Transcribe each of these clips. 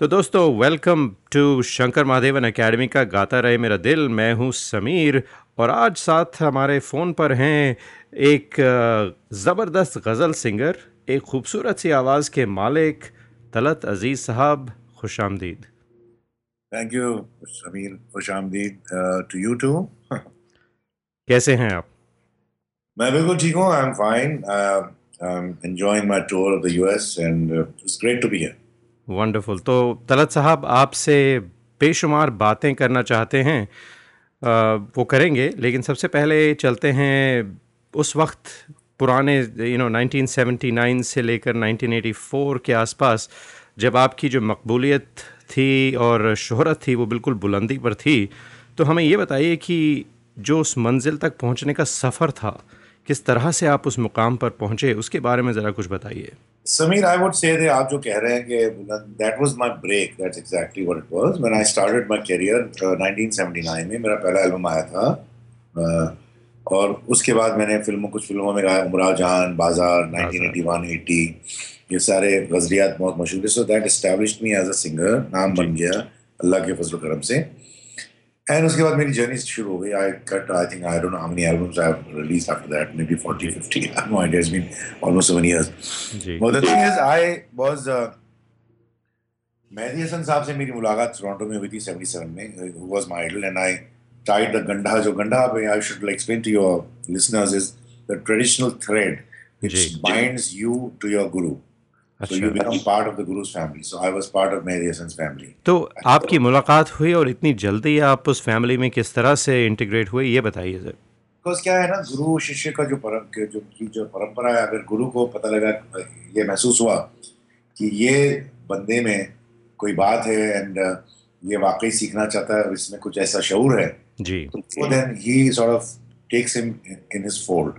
तो दोस्तों welcome to Shankar Mahadevan academy का गाता रहे मेरा दिल। मैं हूँ समीर और आज साथ हमारे फ़ोन पर हैं एक ज़बरदस्त गज़ल सिंगर एक खूबसूरत सी आवाज़ के मालिक तलत अज़ीज़ साहब खुश आमदीद थैंक यू समीर खुश आमदीद टू यू टू कैसे हैं आप? मैं बिल्कुल ठीक हूँ I am fine I am enjoying my tour of the US and it's great to be here wonderful तो तलत साहब आपसे बेशुमार बातें करना चाहते हैं आ, वो करेंगे लेकिन सबसे पहले चलते हैं उस वक्त पुराने यू नो 1979 से लेकर 1984 के आसपास जब आपकी जो मकबूलियत थी और शोहरत थी वो बिल्कुल बुलंदी पर थी तो हमें ये बताइए कि जो उस मंजिल तक पहुँचने का सफ़र था किस तरह से आप उस मुकाम पर पहुँचे उसके बारे में ज़रा कुछ बताइए। समीर आई वुड से आप जो कह रहे हैं कि that was my break that's exactly what it was when I started my career 1979 में मेरा पहला एल्बम आया था uh, और उसके बाद मैंने फ़िल्मों कुछ फ़िल्मों में गाया उमरा जान बाज़ार 1981 80 ये सारे गजरियात बहुत मशहूर थे। So that established me as a singer नाम बन गया अल्लाह के फजल करम से। एंड उसके बाद मेरी जर्नी शुरू हो गई I cut I think I don't know how many albums I have released after that maybe 40 50 I have no idea it's been almost 7 years but the thing is I was Mehdi Hassan sahab से मेरी मुलाकात Toronto में हुई थी 77 में who was my idol and I tied the ganda जो ganda I should explain to your listeners is the traditional thread which binds you to your guru So you become part of the Guru's family. So I was part of Mehdi Hassan's family. तो आपकी मुलाकात हुई और इतनी जल्दी आप उस family में किस तरह से इंटीग्रेट हुए ये बताइए सर। बिकॉज़ क्या है ना गुरु शिष्य का जो परम जो की जो परंपरा है अगर गुरु को पता लगा ये महसूस हुआ कि ये बंदे में कोई बात है एंड ये वाकई सीखना चाहता है इसमें कुछ ऐसा शऊर है जी। तो then he sort of takes him in his fold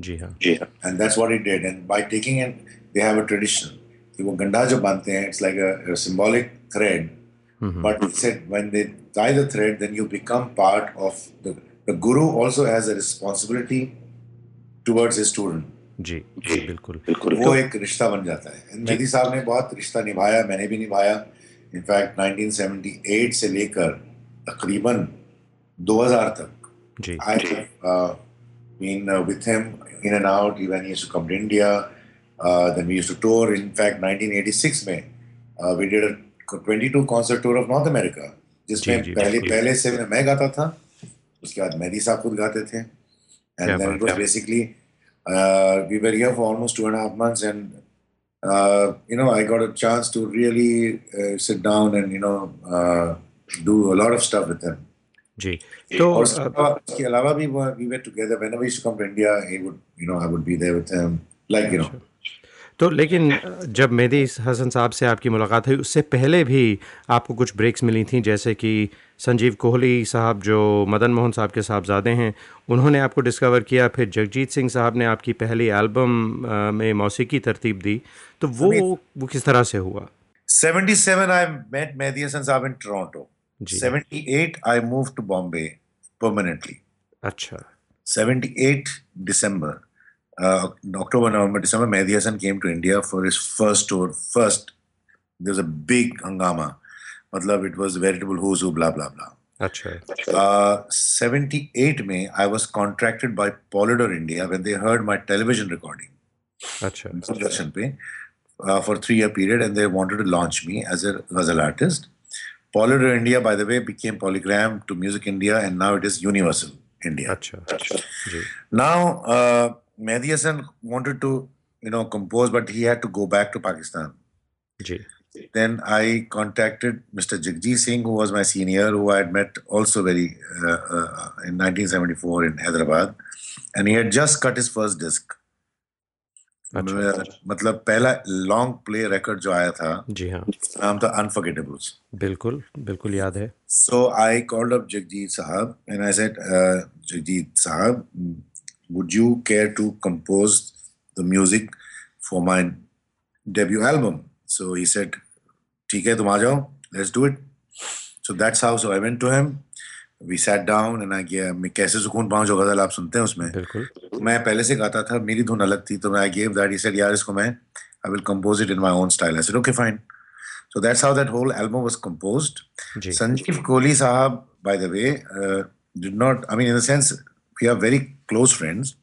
जी हाँ। जी हाँ। And that's what he did and by taking and they have a tradition कि वो गंडा जो बांधते हैं it's like a symbolic thread but said when they tie the thread then you become part of the the guru also has a responsibility towards his student. जी जी बिल्कुल। बिल्कुल। वो एक रिश्ता बन जाता है। मेहदी साहब ने बहुत रिश्ता निभाया मैंने भी निभाया। इनफैक्ट 1978 से लेकर तकरीबन 2000 तक। जी। I been with him in and out even he to come to India Uh, then we used to tour. In fact, 1986 में uh, we did a 22 concert tour of North America, जिसमें पहले पहले से मैं गाता था उसके बाद मेहदी साहब खुद गाते थे and then it was basically uh, we were here for almost two and a half months and uh, you know I got a chance to really uh, sit down and you know uh, do a lot of stuff with him. जी तो और उसके अलावा भी we were together whenever he used to come to India he would you know I would be there with him like you know तो लेकिन जब मेहदी हसन साहब से आपकी मुलाकात हुई उससे पहले भी आपको कुछ ब्रेक्स मिली थी जैसे कि संजीव कोहली साहब जो मदन मोहन साहब के साहबजादे हैं उन्होंने आपको डिस्कवर किया फिर जगजीत सिंह साहब ने आपकी पहली एल्बम में मौसीकी तरतीब दी तो वो वो किस तरह से हुआ 77 आई met Mehdi Hassan साहब in Toronto. 78 I moved to Bombay permanently. अच्छा 78 December. Uh, October, November, December, Mehdi Hassan came to India for his first tour. First, there was a big hangama. Matlab, it was veritable who's who, blah, blah, blah. Achha. Uh, 78 May, I was contracted by Polydor India when they heard my television recording. Achha. Uh, for three year period and they wanted to launch me as a ghazal artist. Polydor India, by the way, became Polygram to Music India and now it is Universal India. Achha. Achha. Now, uh, Mehdi Hassan wanted to, you know, compose, but he had to go back to Pakistan. Ji. Then I contacted Mr. Jagjit Singh, who was my senior, who I had met also very uh, uh, in 1974 in Hyderabad, and he had just cut his first disc. मतलब पहला long play record जो आया था जी हाँ नाम था अनफॉरगेटेबल्स बिल्कुल बिल्कुल याद है so I called up Jagjit Sahab and I said Jagjit साहब would you care to compose the music for my debut album? So he said, ठीक है तुम आ जाओ let's do it. So that's how. So I went to him. We sat down and I गया मैं कैसे सुकून पाऊँ जो गज़ल आप सुनते हैं उसमें बिल्कुल मैं पहले से गाता था मेरी धुन अलग थी तो मैं I gave that he said यार इसको मैं I will compose it in my own style I said okay fine So that's how that whole album was composed. जी Sanjeev Kohli Sahab, by the way, uh, did not, I mean, in a sense, we are very close friends.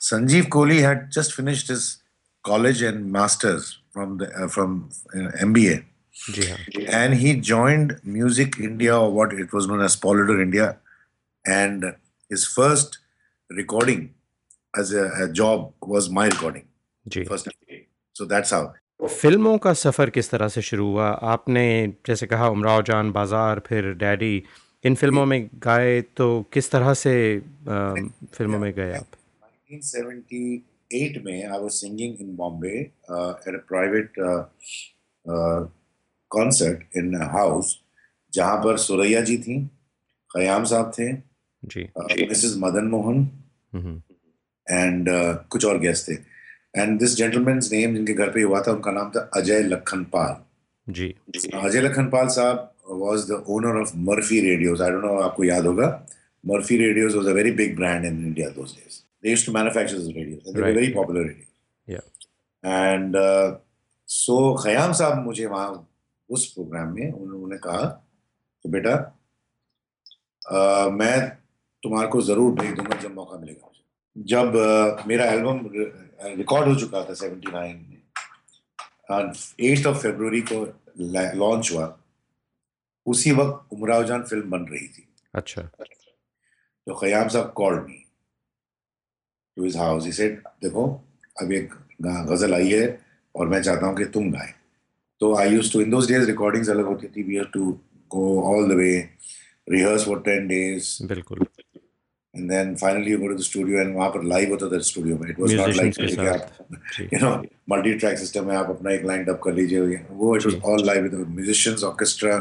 Sanjeev Kohli had just finished his college and masters from the uh, from uh, MBA, जी हाँ and he joined Music India or what it was known as Polydor India, and his first recording as a, a job was my recording जी first. So that's how. फिल्मों का सफ़र किस तरह से शुरू हुआ आपने जैसे कहा उमराव जान बाजार फिर डैडी इन फ़िल्मों में गाए तो किस तरह से अ, फ़िल्मों में गए आप? 1978 में Bombay uh, at a private uh, uh, concert in a house जहाँ पर सुरैया जी थी खयाम साहब थे जी। मिसेस मदन मोहन एंड कुछ और गेस्ट थे। एंड दिस जेंटलमैन्स नेम जिनके घर पे हुआ था उनका नाम था अजय लखन पाल जी। अजय लखन पाल साहब was the owner of Murphy Radios. I don't know आपको याद होगा. Murphy Radios was a very big brand in India those days. They used to manufacture those radios. And they Right. were very popular radios. Yeah. And uh, so Khayyam साहब मुझे वहाँ उस programme में उन्होंने कहा कि बेटा uh, मैं तुम्हारे को ज़रूर भेज दूँगा जब मौका मिलेगा मुझे जब uh, मेरा एल्बम रिकॉर्ड हो चुका था 79 में एट्थ ऑफ़ फरवरी को लॉन्च हुआ उसी वक्त उमराव जान फ़िल्म बन रही थी। अच्छा। तो Khayyam sahab called me to his house he said देखो अब एक गज़ल आई है और मैं चाहता हूँ कि तुम गाए। तो I use to in those days recordings अलग होती थी। We have to go all the way rehearse for ten days बिल्कुल। And then finally you go to the studio and वहाँ पर लाइव होता था स्टूडियो में। इट वाज नॉट लाइक के आप जी। you know multi track है आप अपना एक लाइन अप कर लीजिए। वो it was all live with musicians orchestra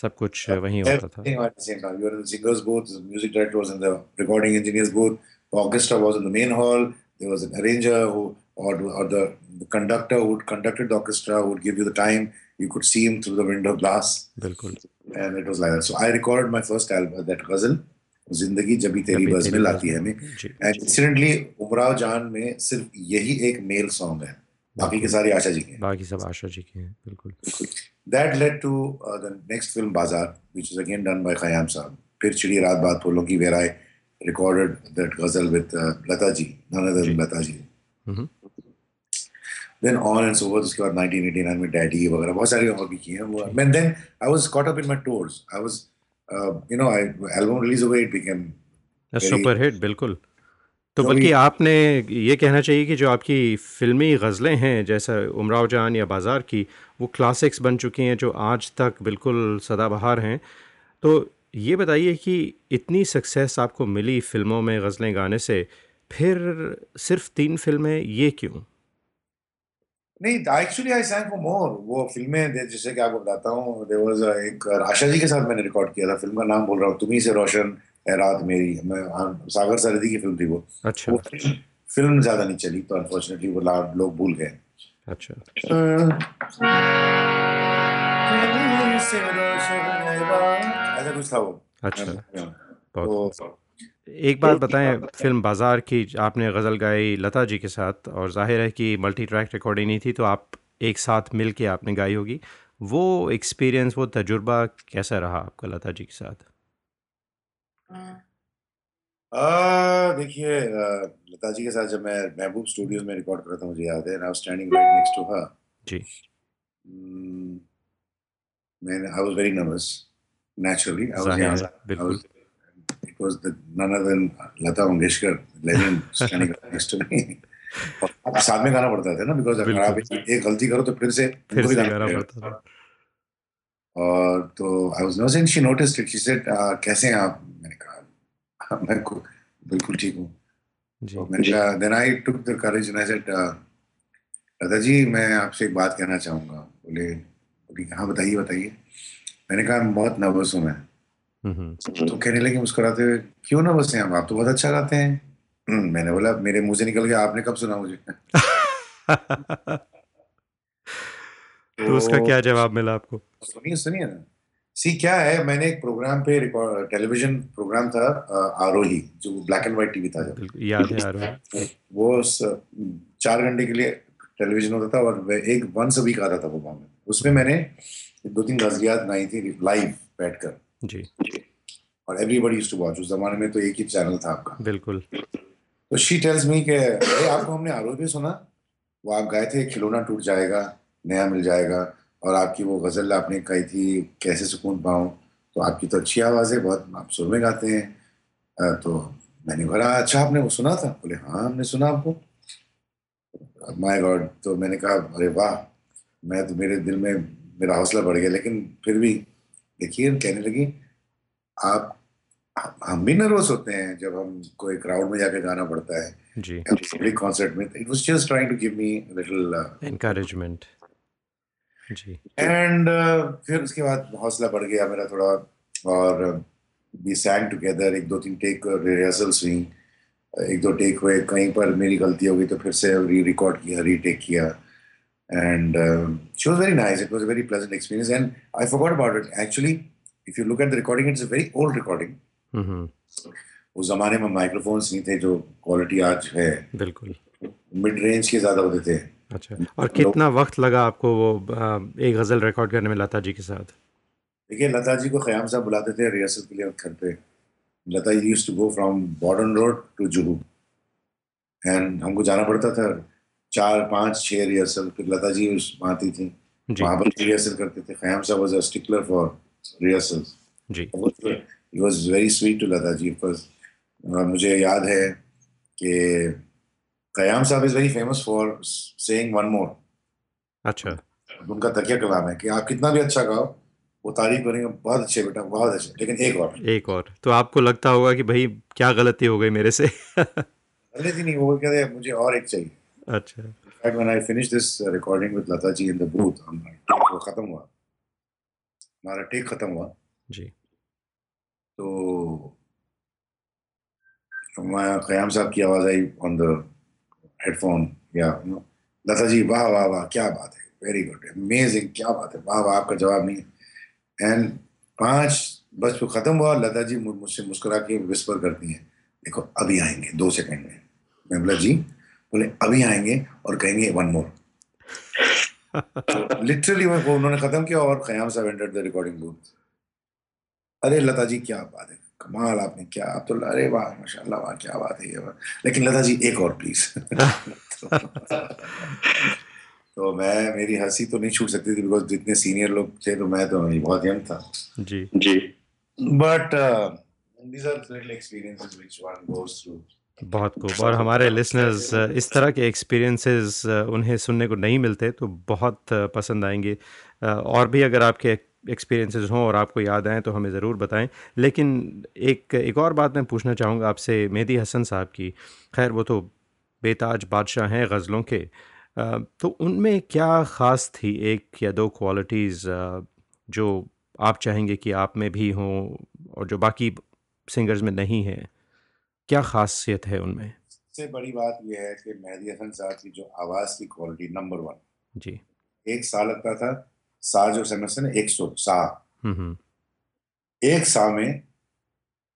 सब कुछ वहीं होता था. You were in the singers booth, the music director was in the recording engineers booth, the orchestra was in the main hall, there was an arranger who or, or the, the conductor who conducted the orchestra would give you the time. You could see him through the window glass, बिल्कुल and it was like that. So I recorded my first album, that ghazal, Teri कभी Buzz तेरी Mein बात Lati Hai में- में. And incidentally, Umrao जान में सिर्फ़ यही एक मेल सॉन्ग है बाकी के। सारे आशा जी के हैं बाकी सब आशा जी के हैं बिल्कुल led to uh, the next film Bazaar, which is again done by Khayyam Saab. फिर चिड़ी रात बात फूलों की that ghazal with uh, Lata ji, none other than Lata ji. Hmm Then on and so forth. उसके बाद 1989 में Daddy वगैरह बहुत सारी और भी की हैं वो. And then I was caught up in my tours. I was, uh, you know, I album release away it became Very- super hit बिल्कुल तो बल्कि आपने ये कहना चाहिए कि जो आपकी फिल्मी गज़लें हैं जैसा उमराव जान या बाज़ार की वो क्लासिक्स बन चुकी हैं जो आज तक बिल्कुल सदाबहार हैं। तो ये बताइए कि इतनी सक्सेस आपको मिली फ़िल्मों में गज़लें गाने से फिर सिर्फ़ तीन फ़िल्में ये क्यों? नहीं एक्चुअली आई सैंग फॉर मोर वो फ़िल्में जैसे कि आपको बताता हूँ देयर वाज एक आशा जी के साथ मैंने रिकॉर्ड किया था फ़िल्म का नाम बोल रहा हूँ तुम्ही से रोशन। रात मेरी मैं हाँ, सागर सरदी की फ़िल्म थी वो। अच्छा। वो फ़िल्म ज़्यादा नहीं चली तो अनफॉर्चुनेटली वो लोग भूल गए। अच्छा। ऐसा कुछ था वो। अच्छा। बहुत तो एक बात बताएँ फ़िल्म बाज़ार की आपने गज़ल गाई लता जी के साथ और ज़ाहिर है कि मल्टी ट्रैक रिकॉर्डिंग नहीं थी तो आप एक साथ मिल के आपने गाई होगी। वो एक्सपीरियंस वो तजुर्बा कैसा रहा आपका लता जी के साथ? देखिए लता जी के साथ जब मैं महबूब स्टूडियोज में रिकॉर्ड कर रहा था मुझे याद है I standing right next to her ji was very nervous. Naturally, I was ज़ाहिर young. है I was. It was the none other than Lata Mangeshkar, legend, standing next to me. और साथ में गाना पड़ता था ना बिकॉज़ अगर आप एक गलती करो तो फिर से फिर से गाना पड़ता था और तो I was nervous and she noticed it she said कैसे हैं आप? मैंने कहा मैं को- बिल्कुल ठीक हूँ. जी। तो मैंने कहा then I took the courage and I said दादा जी मैं आपसे एक बात कहना चाहूँगा. बोले बोली हाँ बताइए बताइए. मैंने कहा मैं बहुत नर्वस हूँ मैं. हम्म। तो कहने लगे मुस्कुराते हुए क्यों नर्वस हैं आप? आप तो बहुत अच्छा गाते हैं. "हम्म," मैंने बोला मेरे मुँह से निकल गया आपने कब सुना मुझे? तो उसका क्या जवाब मिला आपको? सुनिए सुनिए ना। सी क्या है मैंने एक प्रोग्राम पे टेलीविज़न प्रोग्राम था आरोही जो ब्लैक एंड व्हाइट टीवी था याद है आरोही। वो चार घंटे के लिए टेलीविज़न होता था और एक वंस अ वीक आता था वो में उसमें मैंने दो तीन गजलियात बनाई थी लाइव बैठकर। जी। और एवरीबडी यूज्ड टू वॉच उस जमाने में तो एक ही चैनल था आपका। बिल्कुल। तो शी टेल्स मी कि आपको हमने आरोप भी सुना? वो आप गाए थे खिलौना टूट जाएगा नया मिल जाएगा और आपकी वो गज़ल आपने कही थी कैसे सुकून पाऊँ? तो आपकी तो अच्छी आवाज़ है बहुत आप सुर में गाते हैं। तो मैंने बोला अच्छा आपने वो सुना था? बोले हाँ हमने सुना आपको। माय गॉड तो मैंने कहा अरे वाह मैं तो मेरे दिल में मेरा हौसला बढ़ गया लेकिन फिर भी देखिए कहने लगी आप हम भी नर्वस होते हैं जब हम कोई क्राउड में जाके गाना पड़ता है जी पब्लिक कॉन्सर्ट में। It was just trying to give me little encouragement and फिर उसके बाद हौसला बढ़ गया मेरा थोड़ा और वी सैंग टुगेदर एक दो तीन टेक रिहर्सल्स हुई। एक दो टेक हुए कहीं पर मेरी गलती हो गई तो फिर से री रिकॉर्ड किया। रीटेक किया and she was very nice it was a very pleasant experience and I forgot about it actually if you look at the recording it's a very old recording उस जमाने में माइक्रोफोन्स नहीं थे जो quality आज है। बिल्कुल। मिड रेंज के ज़्यादा होते थे। अच्छा। और कितना वक्त लगा आपको वो आ, एक गज़ल रिकॉर्ड करने में लता जी के साथ? देखिए लता जी को ख्याम साहब बुलाते थे रिहर्सल के लिए घर पे। Lata ji used to go from Bordon road to Juhu and हमको जाना पड़ता था। चार पाँच छह रिहर्सल फिर लता जी उस आती थी। वहाँ पर रिहर्सल करते थे। Khayyam sahab was a stickler for rehearsals ji. It was very sweet to Lata ji. Because मुझे याद है कि Khayyam sahab is very famous for saying one more अच्छा। उनका तकिया कलाम है कि आप कितना भी अच्छा गाओ वो तारीफ़ करेंगे बहुत अच्छे बेटा बहुत अच्छे। लेकिन एक और। एक और। तो आपको लगता होगा कि भाई क्या गलती हो गई मेरे से? गलती नहीं वो कहते मुझे और एक चाहिए। अच्छा। Fact, when I finished this recording with Lata ji in the booth, हमारा खत्म हुआ। हमारा टेक खत्म हुआ। जी। तो मैं कयाम साहब की आवाज़ I on the headphone you know, Lata ji वाह वाह वाह क्या बात है वेरी गुड अमेजिंग क्या बात है वाह वाह आपका जवाब नहीं एंड पाँच बस वो ख़त्म हुआ लता जी मुझसे मुस्कुरा के विस्पर करती हैं देखो अभी आएँगे दो सेकंड में। मैं बोला जी? बोले अभी आएँगे और कहेंगे वन मोर लिटरली वो उन्होंने खत्म किया और खयाम साहब एंटर्ड द रिकॉर्डिंग बूथ अरे लता जी क्या बात है। कमाल आपने क्या। आप तो अरे वाह माशाल्लाह वाह क्या बात है ये लेकिन लता जी एक और प्लीज़ तो मैं मेरी हँसी तो नहीं छूट सकती थी बिकॉज़ जितने सीनियर लोग थे तो मैं तो बहुत यंग था। जी। जी। But these are little experiences which one goes through बहुत खूब। और हमारे लिसनर्स इस तरह के एक्सपीरियंसेस उन्हें सुनने को नहीं मिलते तो बहुत पसंद आएँगे। और भी अगर आपके एक्सपीरियंसेस हों और आपको याद आएँ तो हमें ज़रूर बताएँ। लेकिन एक एक और बात मैं पूछना चाहूँगा आपसे मेहदी हसन साहब की। खैर वो तो बेताज बादशाह हैं गज़लों के। तो उनमें क्या ख़ास थी एक या दो क्वालिटीज़ जो आप चाहेंगे कि आप में भी हों और जो बाकी सिंगर्स में नहीं है? क्या खासियत है उनमें? सबसे बड़ी बात यह है कि मेहदी हसन साहब की जो आवाज़ की क्वालिटी नंबर वन जी। एक साल लगता था सा जो समझते ना एक सौ सा हम्म हम्म, एक सा में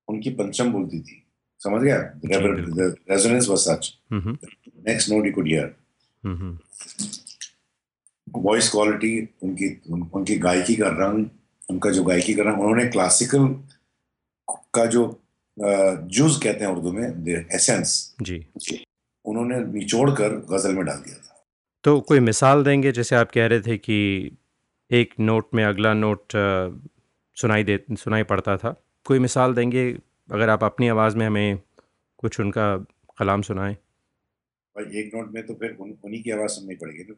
उनकी पंचम बोलती थी। समझ गया? Resonance was such next note you could hear voice quality उनकी उन, उनकी गायकी का रंग उनका जो गायकी का रंग उन्होंने क्लासिकल का जो जूस कहते हैं उर्दू में एसेंस जी। उन्होंने निचोड़ कर गज़ल में डाल दिया था। तो कोई मिसाल देंगे? जैसे आप कह रहे थे कि एक नोट में अगला नोट सुनाई दे सुनाई पड़ता था। कोई मिसाल देंगे? अगर आप अपनी आवाज़ में हमें कुछ उनका कलाम सुनाएँ। भाई एक नोट में तो फिर उन, उन्हीं की आवाज़ सुननी पड़ेगी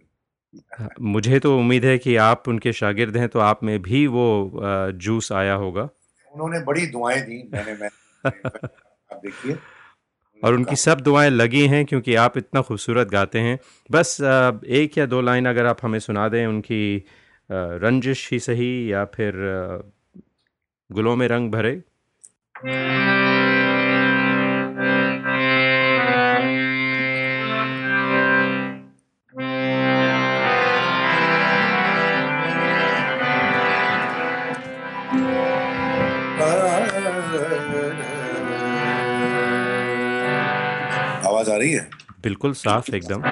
हाँ, मुझे तो उम्मीद है कि आप उनके शागिर्द हैं तो आप में भी वो जूस आया होगा। उन्होंने बड़ी दुआएँ दी मैंने मैं आप देखिए। और उनकी सब दुआएँ लगी हैं क्योंकि आप इतना खूबसूरत गाते हैं। बस एक या दो लाइन अगर आप हमें सुना दें उनकी रंजिश ही सही या फिर गुलों में रंग भरे? आवाज़ आ रही है? बिल्कुल साफ़ एकदम।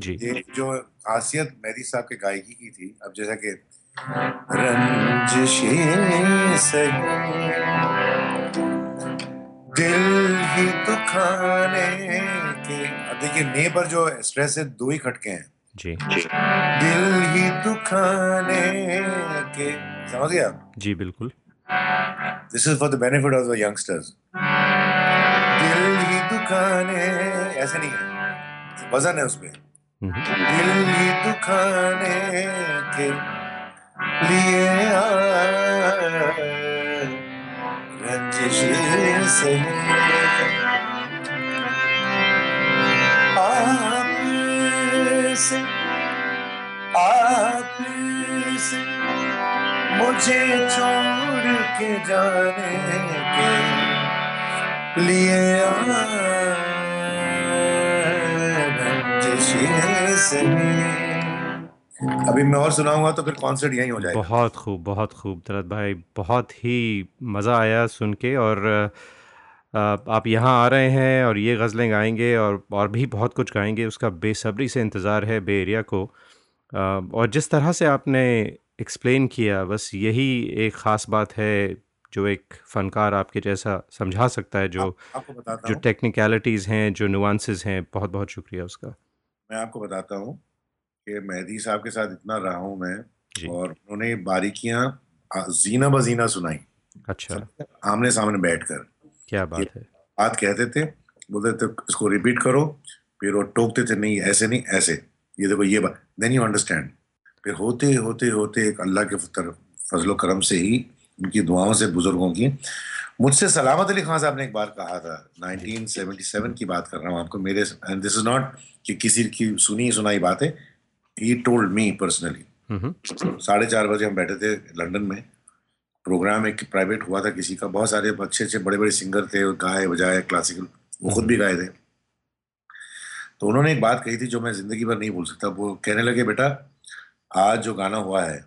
जी। ये जो खासियत मेहदी साहब के गायकी की थी अब जैसा कि रंजिशी सही दिल ही दुखाने के अब देखिए ने पर जो स्ट्रेस है दो ही खटके हैं। जी। दिल ही दुखाने के समझ गया जी बिल्कुल। This is for the benefit of the youngsters दिल ही दुखाने ऐसे नहीं है। वज़न है उसमें। दिल दुखाने के लिए रंजिश से आप से आप से मुझे छोड़ के जाने के लिए रंजिश से। अभी मैं और सुनाऊँगा तो फिर कॉन्सर्ट यहीं हो जाएगा। बहुत खूब बहुत खूब तलत भाई बहुत ही मज़ा आया सुन के और आप यहाँ आ रहे हैं और ये गज़लें गाएँगे और और भी बहुत कुछ गाएँगे उसका बेसब्री से इंतज़ार है बे एरिया को। और जिस तरह से आपने एक्सप्लेन किया बस यही एक ख़ास बात है जो एक फ़नकार आपके जैसा समझा सकता है जो आप, आपको जो टेक्निकलिटीज़ हैं जो नुआंसेस हैं बहुत बहुत शुक्रिया उसका। मैं आपको बताता हूँ कि मेहदी साहब के साथ इतना रहा हूँ मैं और उन्होंने बारीकियाँ जीना बजीना सुनाई। अच्छा। आमने सामने बैठकर। क्या बात है। बात कहते थे बोलते थे इसको रिपीट करो फिर वो टोकते थे नहीं ऐसे नहीं ऐसे। ये देखो ये बात देन यू अंडरस्टैंड फिर होते होते होते एक अल्लाह के तरफ़ फजलो करम से ही उनकी दुआओं से बुज़ुर्गों की मुझसे सलामत अली खान साहब ने एक बार कहा था 1977 की बात कर रहा हूँ आपको मेरे एंड दिस इज़ नॉट कि किसी की सुनी सुनाई बात है ही टोल्ड मी पर्सनली साढ़े चार बजे हम बैठे थे लंदन में प्रोग्राम एक प्राइवेट हुआ था किसी का बहुत सारे अच्छे अच्छे बड़े बड़े सिंगर थे गाए बजाए क्लासिकल वो खुद भी गाए थे। तो उन्होंने एक बात कही थी जो मैं ज़िंदगी भर नहीं भूल सकता वो कहने लगे बेटा आज जो गाना हुआ है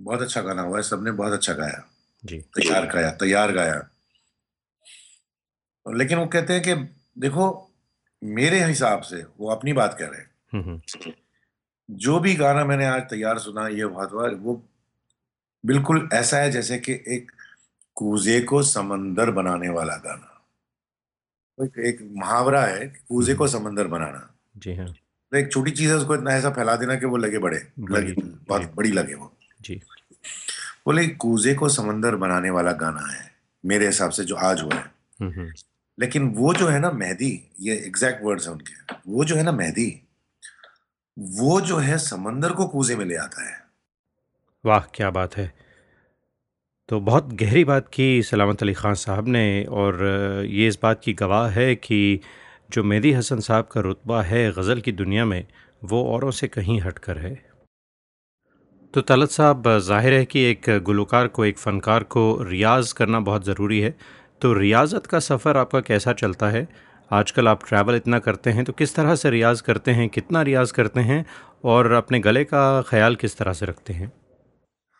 बहुत अच्छा गाना हुआ है सबने बहुत अच्छा गाया। जी। तैयार गाया तैयार गाया। लेकिन वो कहते हैं कि देखो मेरे हिसाब से वो अपनी बात कह रहे हैं। हम्म जो भी गाना मैंने आज तैयार सुना ये हुआ वो बिल्कुल ऐसा है जैसे कि एक कूजे को समंदर बनाने वाला गाना। एक, एक मुहावरा है कूजे को समंदर बनाना। जी हाँ। तो एक छोटी चीज़ है उसको इतना ऐसा फैला देना कि वो लगे बड़े बड़ी, लगे बहुत बड़ी लगे वो। जी। बोले कूजे को समंदर बनाने वाला गाना है मेरे हिसाब से जो आज हुआ है। हम्म लेकिन वो जो है ना मेहदी ये एग्जैक्ट वर्ड्स हैं उनके वो जो है ना मेहदी वो जो है समंदर को कूजे में ले आता है। वाह क्या बात है। तो बहुत गहरी बात की सलामत अली ख़ान साहब ने और ये इस बात की गवाह है कि जो मेहदी हसन साहब का रुतबा है गज़ल की दुनिया में वो औरों से कहीं हटकर है। तो तलत साहब ज़ाहिर है कि एक गुलकार को एक फ़नकार को रियाज़ करना बहुत ज़रूरी है। तो रियाज़त का सफ़र आपका कैसा चलता है? आजकल आप ट्रैवल इतना करते हैं तो किस तरह से रियाज़ करते हैं कितना रियाज़ करते हैं और अपने गले का ख्याल किस तरह से रखते हैं?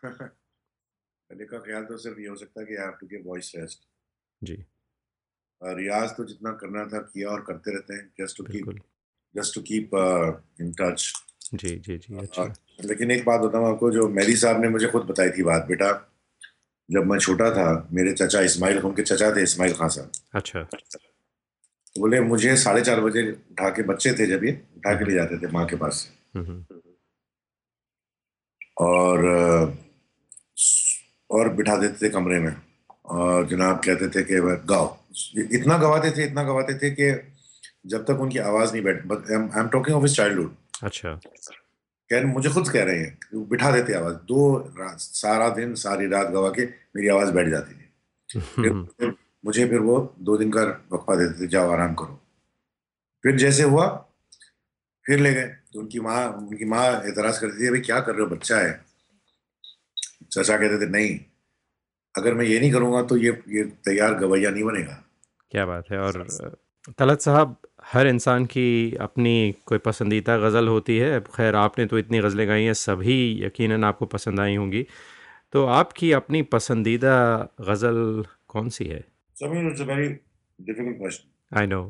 गले का ख्याल तो सिर्फ़ ये हो सकता है कि हैव टू वॉइस रेस्ट। जी। रियाज तो जितना करना था किया और करते रहते हैं just to keep just to keep in touch जी जी जी अच्छा। लेकिन एक बात बताऊँ आपको जो मेरी साहब ने मुझे खुद बताई थी बात बेटा जब मैं छोटा था मेरे चचा इस्माइल उनके चचा थे इस्माइल खान साहब। अच्छा। तो बोले मुझे साढ़े चार बजे उठा के बच्चे थे जब ये उठा के ले जाते थे माँ के पास से। हम्म, और और बिठा देते थे कमरे में। और जनाब कहते थे कि गाओ। इतना गवाते थे इतना गवाते थे कि जब तक उनकी आवाज़ नहीं बैठ I am talking of his childhood अच्छा। कह रहे मुझे खुद कह रहे हैं बिठा देते आवाज़। दो रात सारा दिन सारी रात गवा के मेरी आवाज़ बैठ जाती थी। फिर फिर मुझे फिर वो दो दिन का वक्फा देते थे जाओ आराम करो। फिर जैसे हुआ फिर ले गए। तो उनकी माँ उनकी माँ एतराज़ करती थी भाई क्या कर रहे हो बच्चा है? चचा कहते थे नहीं अगर मैं ये नहीं करूँगा तो ये ये तैयार गवैया नहीं बनेगा। क्या बात है और तलत साहब हर इंसान की अपनी कोई पसंदीदा गज़ल होती है। खैर आपने तो इतनी गज़लें गाई हैं सभी यकीनन आपको पसंद आई होंगी। तो आपकी अपनी पसंदीदा गज़ल कौन सी है. I know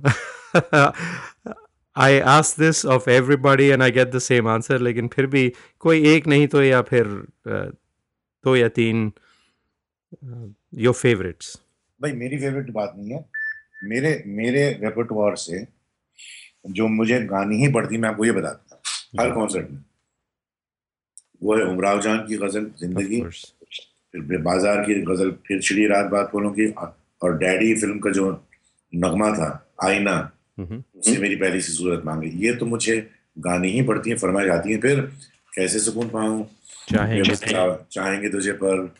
I ask this of everybody and I get the same answer लेकिन फिर भी कोई एक नहीं तो या फिर दो या तीन योर फेवरेट्स भाई मेरी फेवरेट बात नहीं है। मेरे मेरे रेpertoire से जो मुझे गानी ही पड़ती मैं आपको ये बताता हूँ हर कॉन्सर्ट में। वो है उमराव जान की गज़ल ज़िंदगी। फिर बाज़ार की गज़ल फिर श्री रात बात बोलों की और डैडी फ़िल्म का जो नगमा था आईना उससे मेरी पहली सी सूरत मांगी ये तो मुझे गानी ही पड़ती है फरमाई जाती है फिर कैसे सुकून पाऊँ? चाहेंगे चाहेंगे तुझे पर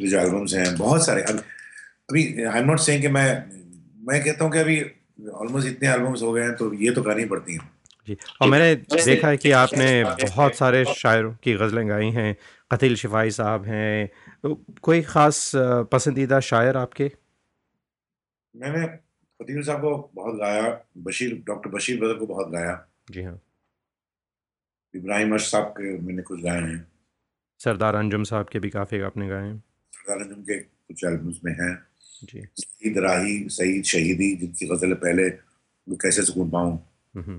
जो एल्बम्स हैं बहुत सारे। अब अभी आई एम नॉट सेइंग कि मैं मैं कहता हूँ कि अभी ऑलमोस्ट इतने एल्बम्स हो गए हैं तो ये तो गानी पड़ती हैं। जी और मैंने देखा है कि आपने बहुत सारे शायरों की गज़लें गाई हैं कतील शिफाई साहब हैं। तो कोई ख़ास पसंदीदा शायर आपके? मैंने फतील साहब को बहुत गाया बशीर डॉक्टर बशीर बदर को बहुत गाया। जी हाँ। इब्राहिम अर्श साहब के मैंने कुछ गाए हैं। सरदार अंजुम साहब के भी काफ़ी आपने गाए हैं। सरदार अंजुम के कुछ एल्बम्स में हैं। सईद राही सईद शहीदी जिनकी गज़ल पहले वो कैसे सुकून पाऊँ? हम्म,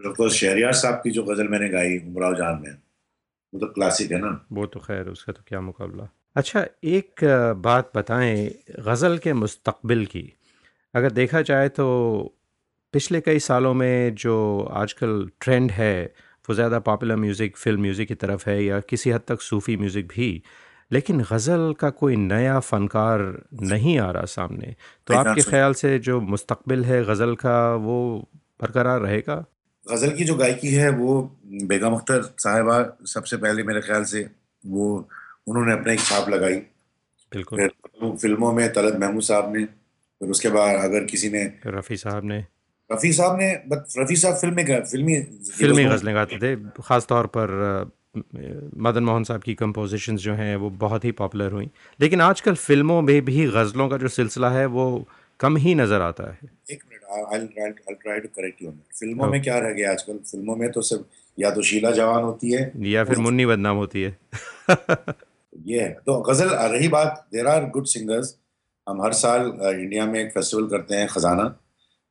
ऑफ़ कोर्स शहरियार साहब की जो गज़ल मैंने गाई उमराव जान में वो तो क्लासिक है ना? वो तो खैर उसका तो क्या मुकाबला। अच्छा एक बात बताएँ गज़ल के मुस्तकबिल की। अगर देखा जाए तो पिछले कई सालों में जो आजकल ट्रेंड है वो ज़्यादा पॉपुलर म्यूज़िक फ़िल्म म्यूज़िक की तरफ़ है या किसी हद तक सूफ़ी म्यूज़िक भी लेकिन गज़ल का कोई नया फ़नकार नहीं आ रहा सामने। तो आपके ख्याल से जो मुस्तकबिल है गज़ल का वो बरकरार रहेगा? गज़ल की जो गायकी है वो बेगम अख्तर साहिबा सबसे पहले मेरे ख्याल से वो उन्होंने अपना एक छाप लगाई। बिल्कुल। फिर फ़िल्मों में तलत महमूद साहब ने फिर उसके बाद अगर किसी ने रफ़ी साहब ने। रफ़ी साहब ने बट रफ़ी साहब फ़िल्में फिल्मी फिल्मी गज़लें गाते थे ख़ास तौर पर मदन मोहन साहब की कंपोजिशंस जो हैं वो बहुत ही पॉपुलर हुई। लेकिन आजकल फ़िल्मों में भी गज़लों का जो सिलसिला है वो कम ही नज़र आता है। एक minute I try to correct you फ़िल्मों में क्या रह गया आजकल? फ़िल्मों में तो सिर्फ़ या तो शीला जवान होती है या फिर मुन्नी बदनाम होती है। ये है। तो गज़ल रही बात देर आर गुड सिंगर्स हम हर साल इंडिया में एक फेस्टिवल करते हैं खजाना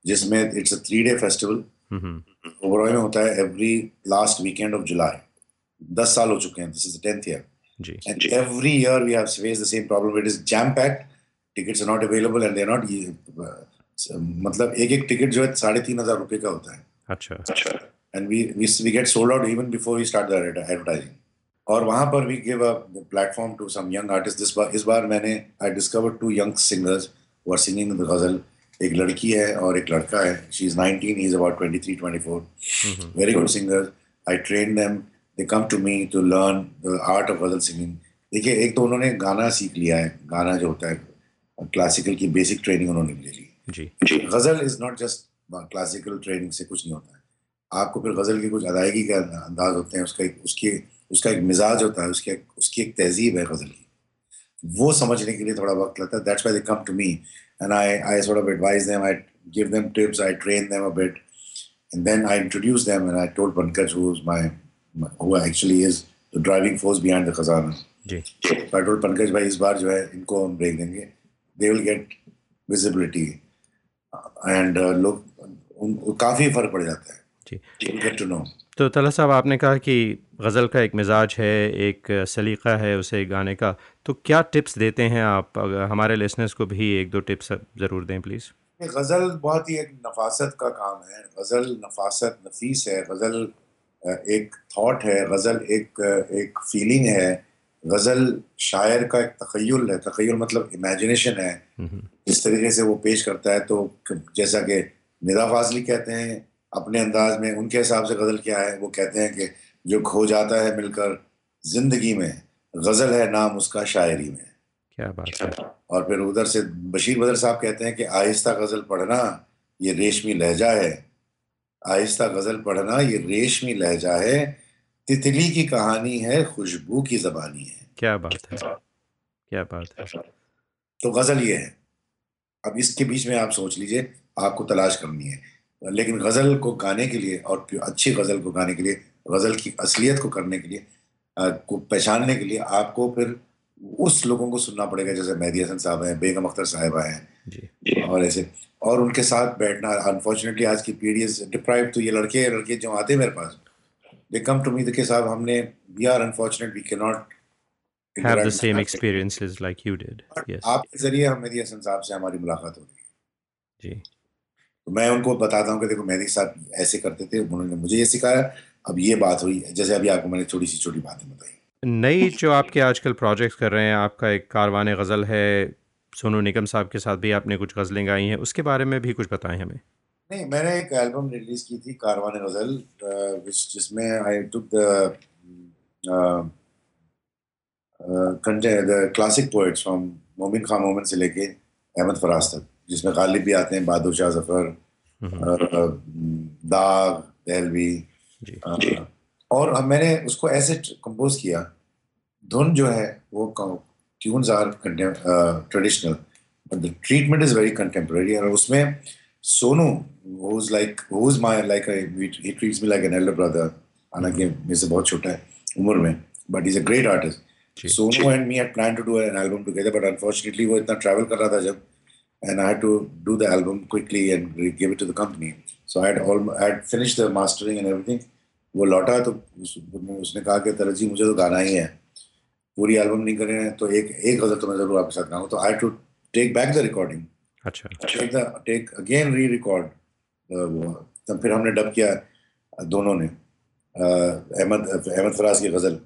जिसमें it's a three day festival Oberoi में होता है every last weekend of July दस साल हो चुके हैं this is tenth year and every year we have face the same problem it is jam pack tickets not available and they not मतलब एक एक टिकट जो है साढ़े तीन हज़ार रुपए का होता है। अच्छा। अच्छा। And we we we get sold out even before we start the advertising और वहाँ पर we give a platform to some young artist this बार इस बार मैंने I discover two young singers who are singing the ghazal एक लड़की है और एक लड़का है. She is nineteen is about twenty three twenty four very good singer I train them they come to me to learn the art of ghazal singing. देखिए एक तो उन्होंने गाना सीख लिया है। गाना जो होता है क्लासिकल की बेसिक ट्रेनिंग उन्होंने ले ली। जी। Ghazal is not just classical training से कुछ नहीं होता है। आपको फिर गज़ल की कुछ अदायगी के अंदाज होते हैं उसका एक उसकी उसका एक मिजाज होता है उसकी एक उसकी एक तहजीब है गज़ल की। वो समझने के लिए थोड़ा वक्त लगता है। That's why they come to me and I I sort of advise them I give them tips I train them a bit and then I introduced them and I told Pankaj who was my, my who actually is the driving force behind the Khazana. जी। so Pankaj भाई इस बार जो है इनको हम break देंगे they will get visibility. And uh, लोग काफ़ी फ़र्क पड़ जाता है get to know. तो तला साहब आपने कहा कि गज़ल का एक मिजाज है एक सलीका है उसे गाने का। तो क्या टिप्स देते हैं आप? अगर हमारे लिसनर्स को भी एक दो टिप्स ज़रूर दें प्लीज़ गज़ल बहुत ही एक नफासत का काम है। गज़ल नफासत नफीस है। गज़ल एक थॉट है गज़ल एक एक फीलिंग है। गज़ल शायर का एक तखयल है। तखयल मतलब इमेजिनेशन है। जिस तरीके से वो पेश करता है तो जैसा कि निदा फाजली कहते हैं अपने अंदाज में उनके हिसाब से गज़ल क्या है? वो कहते हैं कि जो खो जाता है मिलकर ज़िंदगी में गज़ल है नाम उसका शायरी में। क्या बात है। और फिर उधर से बशीर बदर साहब कहते हैं कि आहिस्ता गज़ल पढ़ना ये रेशमी लहजा है। आहिस्ता गज़ल पढ़ना ये रेशमी लहजा है। तितली की कहानी है खुशबू की जबानी है। क्या बात है। क्या बात है। तो गज़ल ये है। अब इसके बीच में आप सोच लीजिए आपको तलाश करनी है। लेकिन गज़ल को गाने के लिए और अच्छी गज़ल को गाने के लिए गज़ल की असलियत को करने के लिए को पहचानने के लिए आपको फिर उस लोगों को सुनना पड़ेगा जैसे मेहदी हसन साहब हैं बेगम अख्तर साहिबा हैं। और ऐसे और उनके साथ बैठना अनफॉर्चुनेटली आज की पीढ़ी डिप्राइव तो ये लड़के लड़के जो आते हैं मेरे पास दे कम टू मी के साहब हमने we are unfortunate we can not have the same experiences like you did yes. आपके ज़रिए हम मेहदी हसन साहब से हमारी मुलाकात हो रही जी। तो मैं उनको बताता हूँ कि देखो मेहदी साहब ऐसे करते थे उन्होंने मुझे ये सिखाया अब ये बात हुई जैसे अभी आपको मैंने छोटी सी छोटी बातें बताई। नई जो आपके आजकल प्रोजेक्ट्स कर रहे हैं आपका एक कारवान गज़ल है सोनू निगम साहब के साथ भी आपने कुछ गज़लें गाई हैं उसके बारे में भी कुछ बताएँ हमें। नहीं मैंने एक एल्बम रिलीज़ की थी कारवान गज़ल जिसमें I took the the classic poets from Momin Khan Momin से लेके अहमद फराज तक जिसमें गालिब भी आते हैं बहादुर शाह ज़फ़र दाग दहलवी और मैंने उसको ऐसे कंपोज किया धुन जो है वो tunes are traditional but the treatment is very contemporary और उसमें Sonu who like who my like he me like an elder brother हालाँकि मेरे से बहुत छोटा है उम्र में but is a great artist Sonu and me had plan to do an album together but unfortunately वो इतना ट्रैवल कर रहा था जब and I to do the album quickly and give it to the company so I all I finish the mastering and everything वो लौटा तो उस, उसने कहा कि तरह जी मुझे तो गाना ही है। पूरी एल्बम नहीं कर रहे हैं तो एक एक गज़ल तो मैं ज़रूर आपके साथ गाऊँ। तो I to take back the recording अच्छा। Take the take again rerecord तब फिर हमने डब किया दोनों ने अहमद अहमद फराज की गज़ल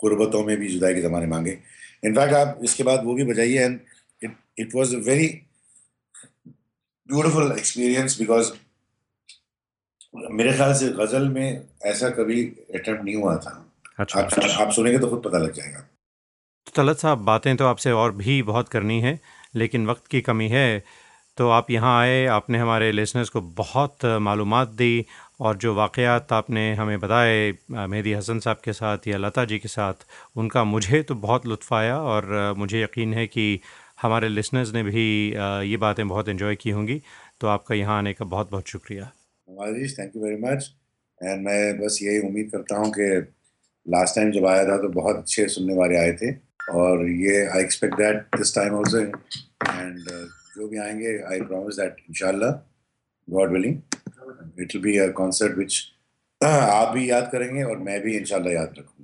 गुरबतों में भी जुदाई के ज़माने मांगे। इनफैक्ट आप इसके बाद वो भी बजाइए and it it was a very beautiful experience because मेरे ख्याल से गज़ल में ऐसा कभी अटेम्प्ट नहीं हुआ था। अच्छा। आप, आप सुनेंगे तो खुद पता लग जाएगा। तो तलत साहब बातें तो आपसे और भी बहुत करनी है लेकिन वक्त की कमी है तो आप यहाँ आए आपने हमारे लिसनर्स को बहुत मालूम दी और जो वाक़ात आपने हमें बताए मेहदी हसन साहब के साथ या लता जी के साथ उनका मुझे तो बहुत लुत्फ़ आया और मुझे यकीन है कि हमारे लिसनर्स ने भी ये बातें बहुत इन्जॉय की होंगी तो आपका यहाँ आने का बहुत बहुत शुक्रिया thank you very much and मैं बस यही उम्मीद करता हूँ कि लास्ट टाइम जब आया था तो बहुत अच्छे सुनने वाले आए थे, और ये I expect that this time also and जो भी आएँगे आई प्रॉमिस दैट इंशाल्लाह God willing it will be a concert which आप भी याद करेंगे और मैं भी इंशाल्लाह याद रखूँगा।